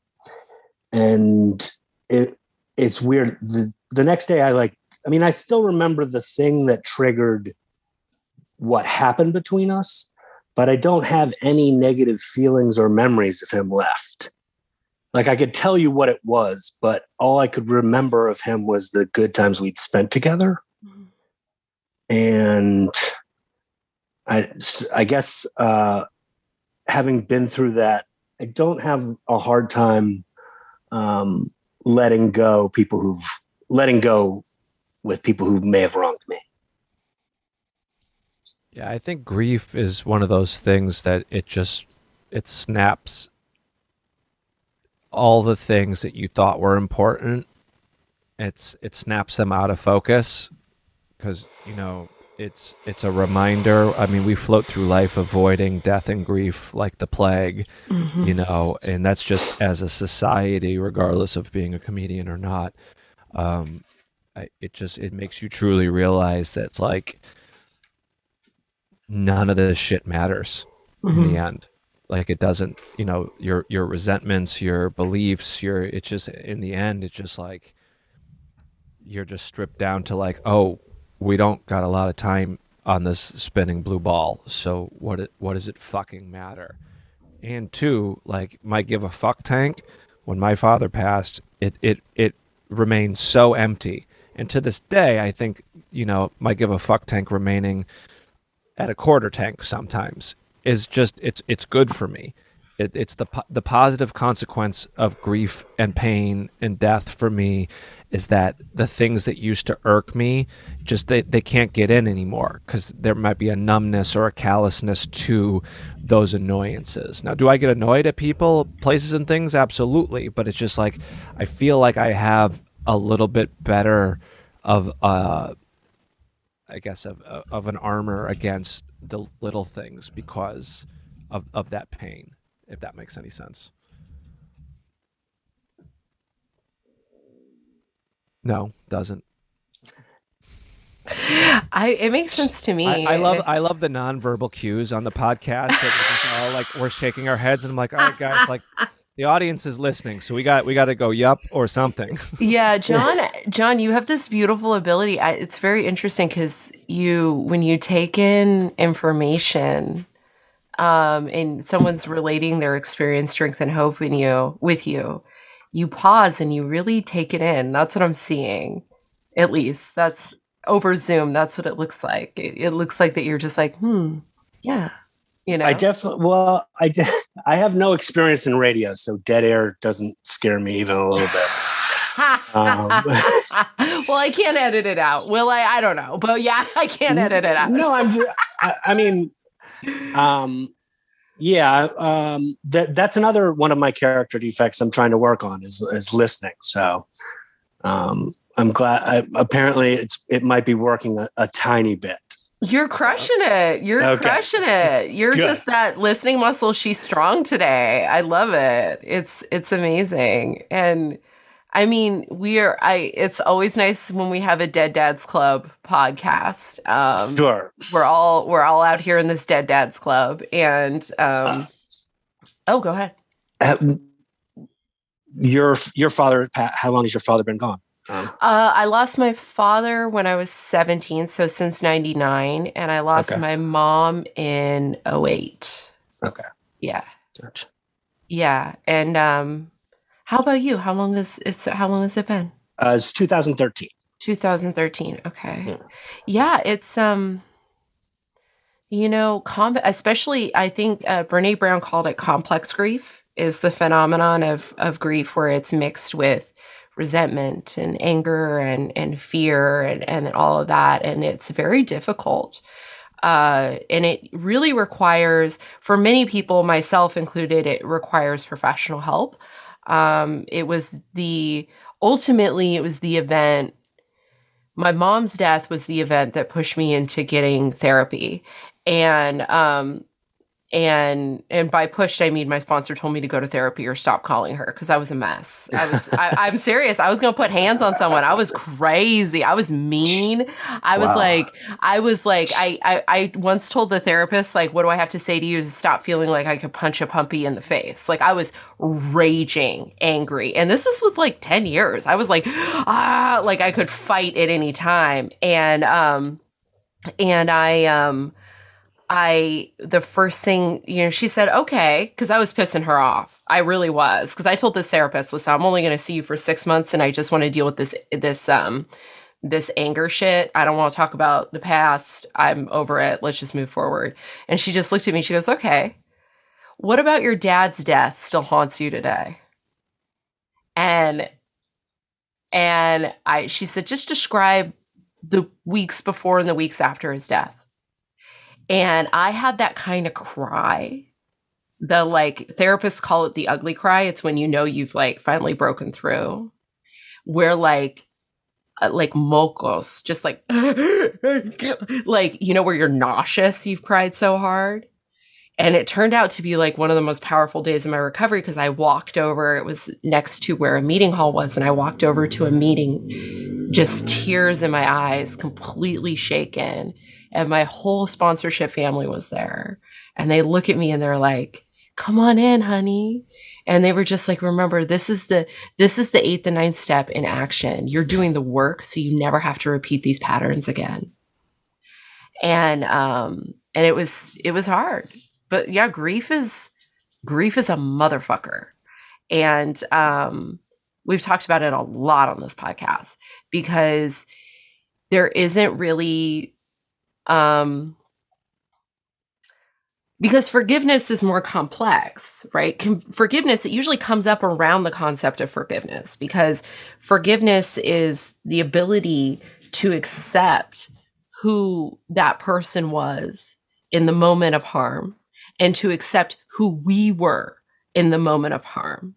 and it it's weird. The, the next day, I like. I mean, I still remember the thing that triggered what happened between us, but I don't have any negative feelings or memories of him left. Like I could tell you what it was, but all I could remember of him was the good times we'd spent together. And I, I guess uh, having been through that, I don't have a hard time um, letting go people who've letting go with people who may have wronged me. Yeah, I think grief is one of those things that it just it snaps all the things that you thought were important. It's it snaps them out of focus because you know it's it's a reminder. I mean, we float through life avoiding death and grief like the plague, mm-hmm. you know, and that's just as a society, regardless of being a comedian or not. Um, I, it just it makes you truly realize that it's like none of this shit matters mm-hmm. in the mm-hmm. end like it doesn't you know your your resentments your beliefs your it's just in the end it's just like you're just stripped down to like oh we don't got a lot of time on this spinning blue ball. So what it, what does it fucking matter? And two like my give a fuck tank. When my father passed it it it remained so empty. And to this day i think you know my give a fuck tank remaining at a quarter tank sometimes is just it's it's good for me. It, it's the the positive consequence of grief and pain and death for me is that the things that used to irk me just they, they can't get in anymore because there might be a numbness or a callousness to those annoyances. Now do i get annoyed at people places and things? Absolutely but it's just like i feel like i have a little bit better of uh i guess of of an armor against the little things because of, of that pain, if that makes any sense. No, doesn't. I it makes sense to me. I, I love I love the nonverbal cues on the podcast. That all like we're shaking our heads, and I'm like, all right, guys, like the audience is listening, so we got we got to go yup or something. yeah, John, John, you have this beautiful ability. I, it's very interesting because you, when you take in information, um, and someone's relating their experience, strength, and hope in you with you, you pause and you really take it in. That's what I'm seeing. At least that's over Zoom. That's what it looks like. It, it looks like that you're just like, hmm, yeah, you know, I definitely. Well, I de- I have no experience in radio, so dead air doesn't scare me even a little bit. um, well, I can't edit it out. Will I? I don't know, but yeah, I can't edit it out. No, I'm. Just, I, I mean, um, yeah, um, that that's another one of my character defects I'm trying to work on is is listening. So, um, I'm glad. I, apparently, it's it might be working a, a tiny bit. You're crushing it. You're okay. crushing it. You're Good. just that listening muscle. She's strong today. I love it. It's it's amazing. And I mean, we are I it's always nice when we have a Dead Dads Club podcast. Um sure. We're all we're all out here in this Dead Dads Club. And um Oh, go ahead. Uh, your your father Pat. how long has your father been gone? Uh, I lost my father when I was 17, so since 99, and I lost okay. my mom in 08. Okay. Yeah. Gotcha. Yeah, and um how about you? How long is it's how long has it been? Uh, it's 2013. 2013. Okay. Yeah. yeah, it's um you know, com- especially I think uh, Brene Brown called it complex grief is the phenomenon of of grief where it's mixed with resentment and anger and, and fear and, and all of that. And it's very difficult. Uh, and it really requires, for many people, myself included, it requires professional help. Um, it was the, ultimately, it was the event. My mom's death was the event that pushed me into getting therapy. And, um, and and by pushed I mean my sponsor told me to go to therapy or stop calling her because I was a mess. I was I, am serious. I was gonna put hands on someone. I was crazy. I was mean. I was wow. like I was like I, I I once told the therapist like what do I have to say to you to stop feeling like I could punch a puppy in the face. Like I was raging angry, and this is with like ten years. I was like ah like I could fight at any time, and um and I um I the first thing, you know, she said, okay, because I was pissing her off. I really was. Because I told this therapist, listen, I'm only gonna see you for six months and I just want to deal with this this um this anger shit. I don't want to talk about the past. I'm over it. Let's just move forward. And she just looked at me, she goes, Okay, what about your dad's death still haunts you today? And and I she said, just describe the weeks before and the weeks after his death and I had that kind of cry. The like therapists call it the ugly cry. It's when you know you've like finally broken through. Where like uh, like mocos, just like like you know where you're nauseous, you've cried so hard. And it turned out to be like one of the most powerful days of my recovery because I walked over, it was next to where a meeting hall was, and I walked over to a meeting, just tears in my eyes, completely shaken and my whole sponsorship family was there. And they look at me and they're like, "Come on in, honey." And they were just like, "Remember, this is the this is the eighth and ninth step in action. You're doing the work, so you never have to repeat these patterns again." And um, and it was it was hard, but yeah, grief is grief is a motherfucker, and um, we've talked about it a lot on this podcast because there isn't really um, because forgiveness is more complex, right? Forgiveness, it usually comes up around the concept of forgiveness because forgiveness is the ability to accept who that person was in the moment of harm and to accept who we were in the moment of harm.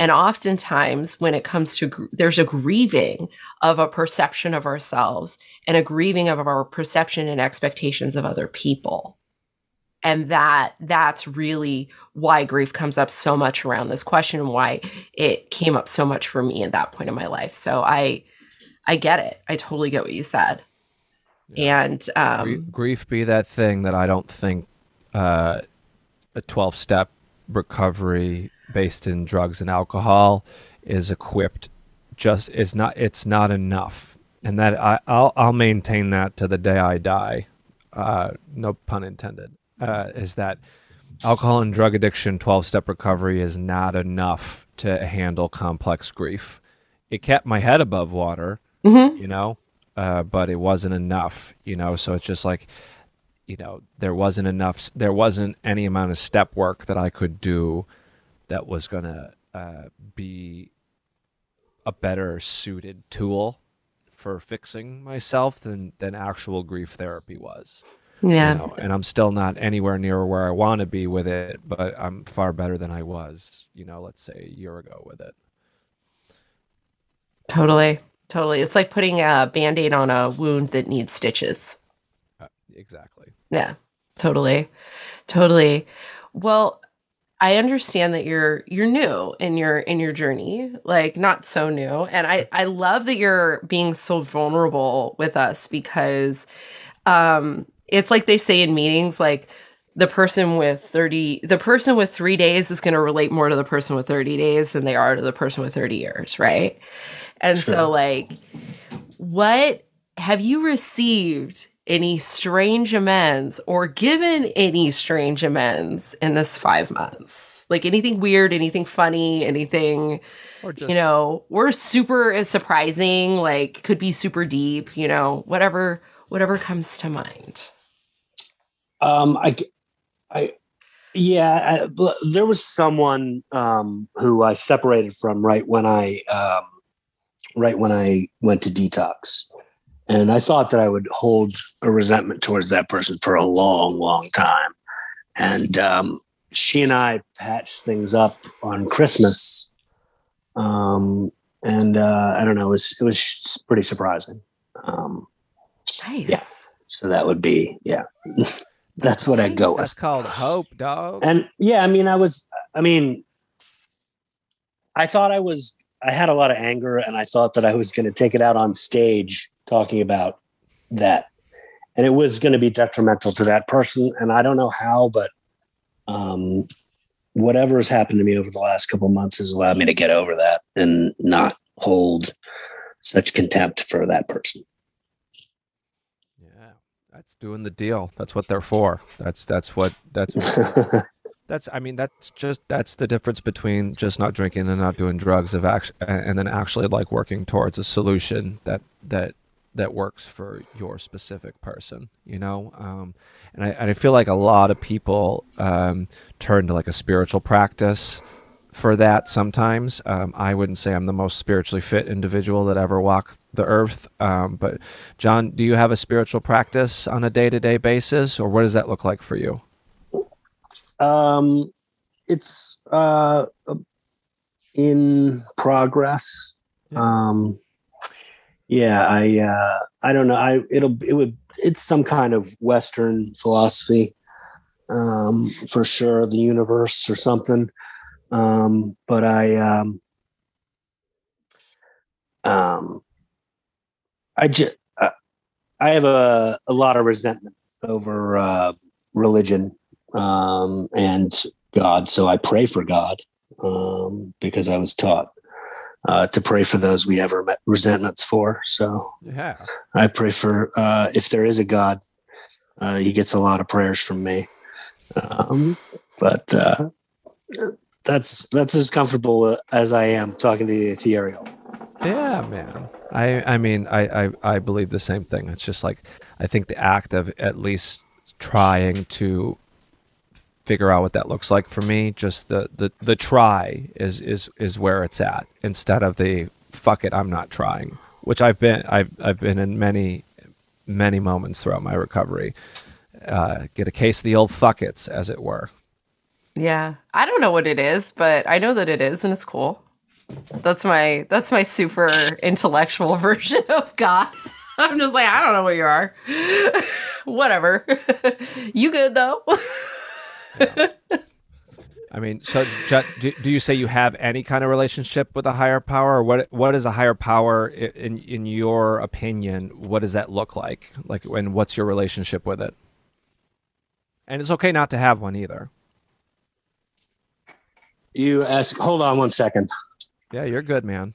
And oftentimes, when it comes to, gr- there's a grieving of a perception of ourselves and a grieving of our perception and expectations of other people. And that that's really why grief comes up so much around this question and why it came up so much for me at that point in my life. So I I get it. I totally get what you said. Yeah. And um, grief be that thing that I don't think uh, a 12 step recovery based in drugs and alcohol is equipped just it's not it's not enough. And that I, will I'll maintain that to the day I die. Uh, no pun intended. Uh, is that alcohol and drug addiction 12 step recovery is not enough to handle complex grief. It kept my head above water mm-hmm. you know uh, but it wasn't enough you know. So it's just like you know there wasn't enough there wasn't any amount of step work that I could do that was going to uh, be a better suited tool for fixing myself than than actual grief therapy was. Yeah. You know? And I'm still not anywhere near where I want to be with it, but I'm far better than I was, you know, let's say a year ago with it. Totally. Totally. It's like putting a band aid on a wound that needs stitches. Uh, exactly. Yeah. Totally. Totally. Well, I understand that you're you're new in your in your journey, like not so new. And I I love that you're being so vulnerable with us because um it's like they say in meetings like the person with 30 the person with 3 days is going to relate more to the person with 30 days than they are to the person with 30 years, right? And sure. so like what have you received any strange amends or given any strange amends in this five months? Like anything weird, anything funny, anything, or just, you know, we're super surprising, like could be super deep, you know, whatever, whatever comes to mind. Um, I, I, yeah, I, there was someone um, who I separated from right when I, um, right when I went to detox and I thought that I would hold a resentment towards that person for a long, long time. And um, she and I patched things up on Christmas. Um, and uh, I don't know, it was, it was pretty surprising. Um, nice. Yeah. So that would be, yeah. that's what I'd go with. That's called hope, dog. And yeah, I mean, I was, I mean, I thought I was, I had a lot of anger, and I thought that I was going to take it out on stage talking about that, and it was going to be detrimental to that person. And I don't know how, but um, whatever has happened to me over the last couple of months has allowed me to get over that and not hold such contempt for that person. Yeah, that's doing the deal. That's what they're for. That's that's what that's what, that's. I mean, that's just that's the difference between just not drinking and not doing drugs of action, and then actually like working towards a solution that that that works for your specific person. You know, um, and I and I feel like a lot of people um, turn to like a spiritual practice for that sometimes. Um, I wouldn't say I'm the most spiritually fit individual that ever walked the earth. Um, but, John, do you have a spiritual practice on a day to day basis, or what does that look like for you? Um, it's uh, in progress. Yeah. Um, yeah, I uh, I don't know. I it'll it would it's some kind of Western philosophy, um, for sure, the universe or something. Um, but I um, um, I just I have a a lot of resentment over uh, religion um, and God. So I pray for God um, because I was taught uh, to pray for those we have resentments for. So Yeah. I pray for uh, if there is a God, uh, he gets a lot of prayers from me. Um, but uh, that's that's as comfortable as I am talking to the ethereal. Yeah, man. I I mean I, I I believe the same thing. It's just like I think the act of at least trying to figure out what that looks like for me, just the the, the try is is is where it's at instead of the fuck it, I'm not trying. Which I've been I've I've been in many many moments throughout my recovery. Uh, get a case of the old fuck it's, as it were. Yeah. I don't know what it is, but I know that it is and it's cool. That's my that's my super intellectual version of God. I'm just like, I don't know what you are. Whatever. you good though? I mean, so do, do you say you have any kind of relationship with a higher power, or what? What is a higher power in in your opinion? What does that look like? Like, and what's your relationship with it? And it's okay not to have one either. You ask. Hold on one second. Yeah, you're good, man.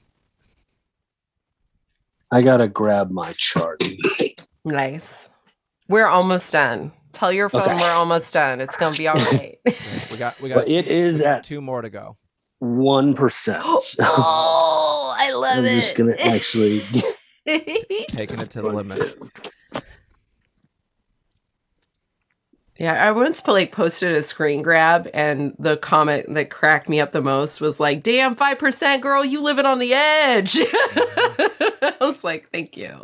I gotta grab my chart. nice. We're almost done. Tell your phone Okay. we're almost done. It's gonna be all right. We got we got But it is at two more to go. one percent. oh, I love I'm it. just gonna actually. Taking it to the limit. Yeah, I once like posted a screen grab, and the comment that cracked me up the most was like, "Damn, five percent, girl, you living on the edge." I was like, "Thank you."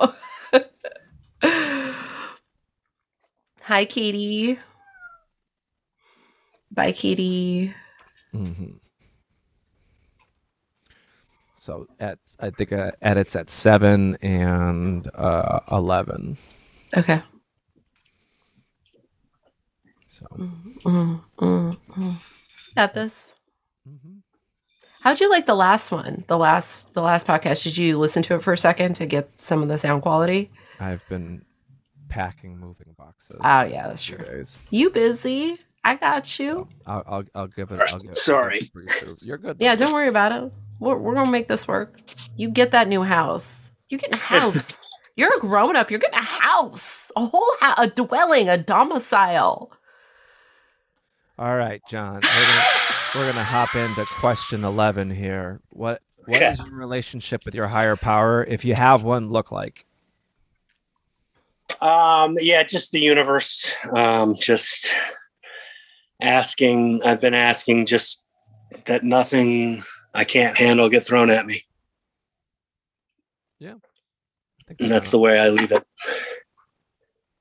Hi, Katie. Bye, Katie. hmm So at I think uh, edits at seven and uh, eleven. Okay. So Mm, mm, mm. Got this. mhm. How'd you like the last one? The last, the last podcast. Did you listen to it for a second to get some of the sound quality? I've been packing moving boxes. Oh yeah, that's true. days. You busy? I got you. I'll, I'll, I'll give it. I'll give, Sorry. It brief. You're good. Yeah, don't worry about it. We're, we're gonna make this work. You get that new house. You get a house. You're a grown up. You're getting a house, a whole house, a dwelling, a domicile. All right, John. We're gonna, we're gonna hop into question eleven here. What what Okay. does your relationship with your higher power, if you have one, look like? Um, yeah, just the universe. Um, just asking. I've been asking just that nothing I can't handle get thrown at me. I think And that's the way I leave it.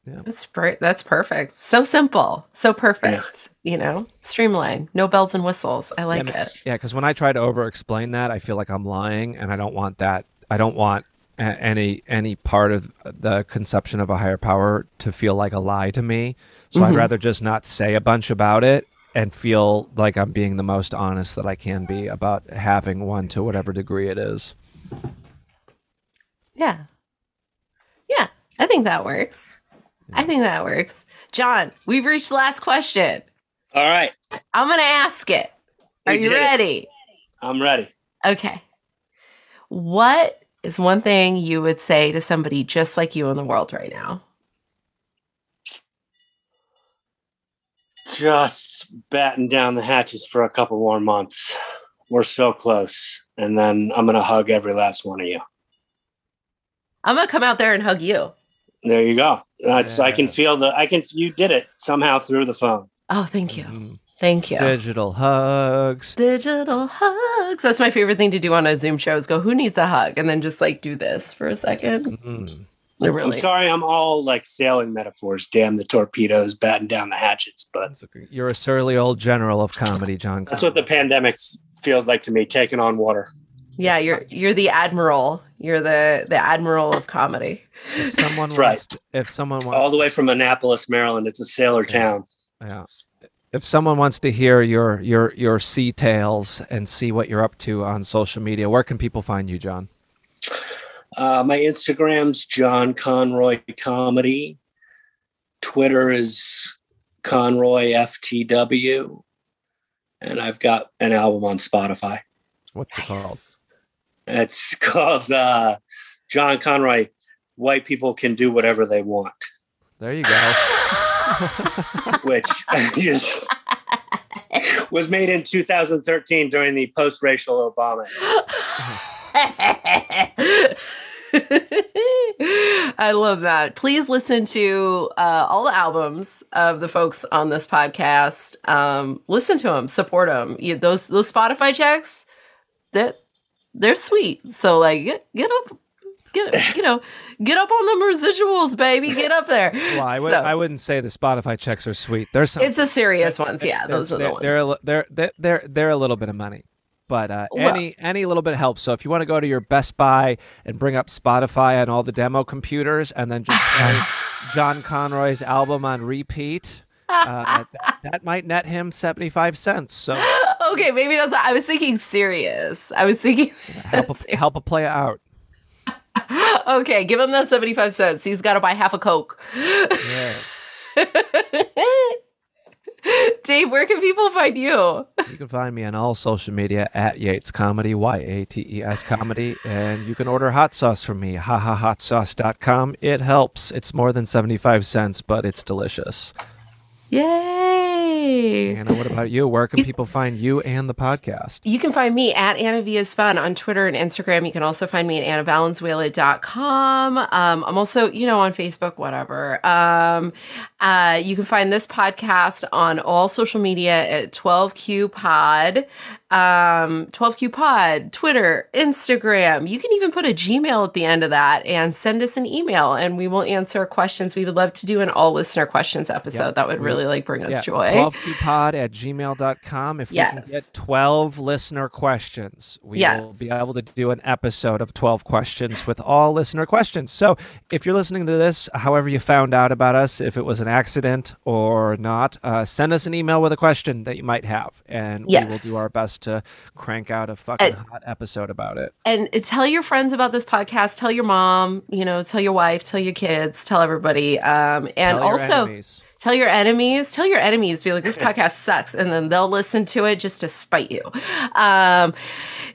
That's per- that's perfect. So simple, so perfect. You know, streamline, no bells and whistles. I like yeah, it. Yeah, because when I try to over explain that, I feel like I'm lying, and I don't want that. I don't want a- any any part of the conception of a higher power to feel like a lie to me. So I'd mm-hmm. rather just not say a bunch about it and feel like I'm being the most honest that I can be about having one to whatever degree it is. Yeah. Yeah. I think that works. I think that works. John, we've reached the last question. All right, I'm going to ask it. Are We you did it. ready? I'm ready. Okay. What is one thing you would say to somebody just like you in the world right now? Just batten down the hatches for a couple more months. We're so close. And then I'm going to hug every last one of you. I'm going to come out there and hug you. There you go. That's I can feel the I can you did it somehow through the phone. Oh, thank you. Mhm. Thank you. Digital hugs. Digital hugs. That's my favorite thing to do on a Zoom show is go, who needs a hug? And then just like do this for a second. Mm. It really. I'm sorry, I'm all like sailing metaphors. Damn the torpedoes, batten down the hatches. But You're a surly old general of comedy, John. that's what the pandemic feels like to me, taking on water. Yeah, you're you're the admiral. You're the the admiral of comedy. If someone Right. wants, if someone wants, All the way from Annapolis, Maryland. It's a sailor town. yeah, if someone wants to hear your your your sea tales and see what you're up to on social media, where can people find you, John? Uh, my Instagram's John Conroy Comedy. Twitter is Conroy FTW. And I've got an album on Spotify. What's it called? It's called uh, John Conroy. White people can do whatever they want, There you go. Which just was made in 2013 during the post-racial Obama. I love that. Please listen to uh, all the albums of the folks on this podcast. Um, listen to them, support them. You, those those Spotify checks, that they're sweet. So like, get get up, get you know, get up on them residuals, baby. Get up there. Well, I would So, I wouldn't say the Spotify checks are sweet. There's some It's the serious ones. Yeah, they're- those are the ones. They're, a they're they're they're they're a little bit of money, but uh, Well- any any little bit helps. So if you want to go to your Best Buy and bring up Spotify and all the demo computers, and then just play John Conroy's album on repeat, uh, that, that might net him seventy five cents. So okay, maybe that's. I was thinking serious. I was thinking. help a, help a play out. Okay, give him that 75 cents. He's got to buy half a Coke. Yeah. Dave, where can people find you? You can find me on all social media at Yates Comedy, Y A T E S Comedy, and you can order hot sauce from me, hahahotsauce.com. It helps. It's more than 75 cents, but it's delicious. Yay! Anna, what about you? Where can people find you and the podcast? You can find me at Anna V is Fun on Twitter and Instagram. You can also find me at annavalenzuela.com. Um, I'm also, you know, on Facebook, whatever. Um, uh, you can find this podcast on all social media at 12Q Pod. Um, 12Q Pod, Twitter, Instagram. You can even put a Gmail at the end of that and send us an email and we will answer questions. We would love to do an all listener questions episode. Yeah, that would really like bring us Yeah, joy. 12qpod at gmail.com. If we can get 12 listener questions, we will be able to do an episode of 12 questions with all listener questions. So if you're listening to this, however you found out about us, if it was an accident or not, uh, send us an email with a question that you might have, and we will do our best to crank out a fucking And- hot episode about it. and tell your friends about this podcast tell your mom you know tell your wife tell your kids tell everybody um and Tell also enemies. tell your enemies tell your enemies be like this podcast sucks and then they'll listen to it just to spite you um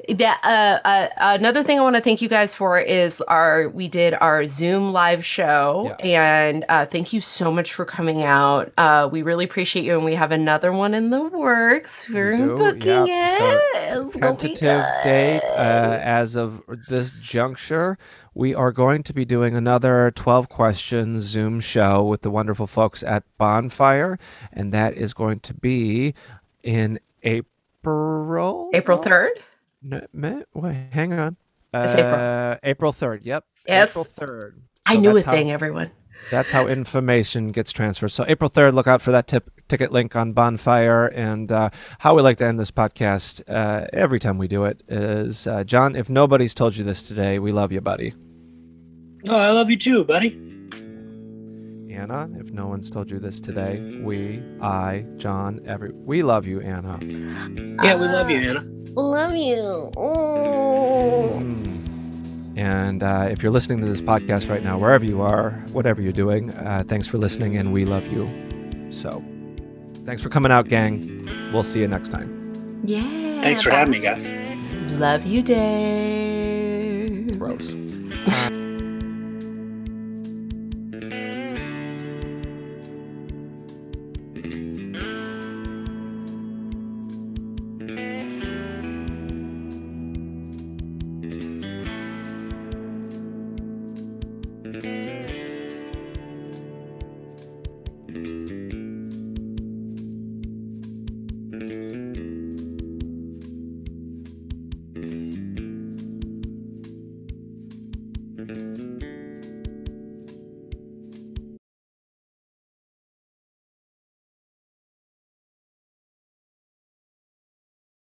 that uh, uh another thing i want to thank you guys for is our we did our zoom live show Yes. and uh thank you so much for coming out uh we really appreciate you and we have another one in the works we're do, booking. It gonna tentative date uh, as of this juncture. We are going to be doing another 12 questions Zoom show with the wonderful folks at Bonfire, and that is going to be in April. april 3rd No, ma- wait, hang on. It's April. Uh, April 3rd. Yep. Yes. April 3rd. I knew a that's how- thing, everyone. that's how information gets transferred. So April 3rd, look out for that tip, ticket link on Bonfire. And uh, how we like to end this podcast uh, every time we do it is, uh, John, if nobody's told you this today, we love you, buddy. Oh, I love you too, buddy. Anna, if no one's told you this today, we, I, John, every we love you, Anna. Yeah, we love you, Anna. Love you. Oh. Mm. And uh, if you're listening to this podcast right now, wherever you are, whatever you're doing, uh, thanks for listening, and we love you. So, thanks for coming out, gang. We'll see you next time. Yeah. Thanks for having me, guys. Love you, Dave. Gross.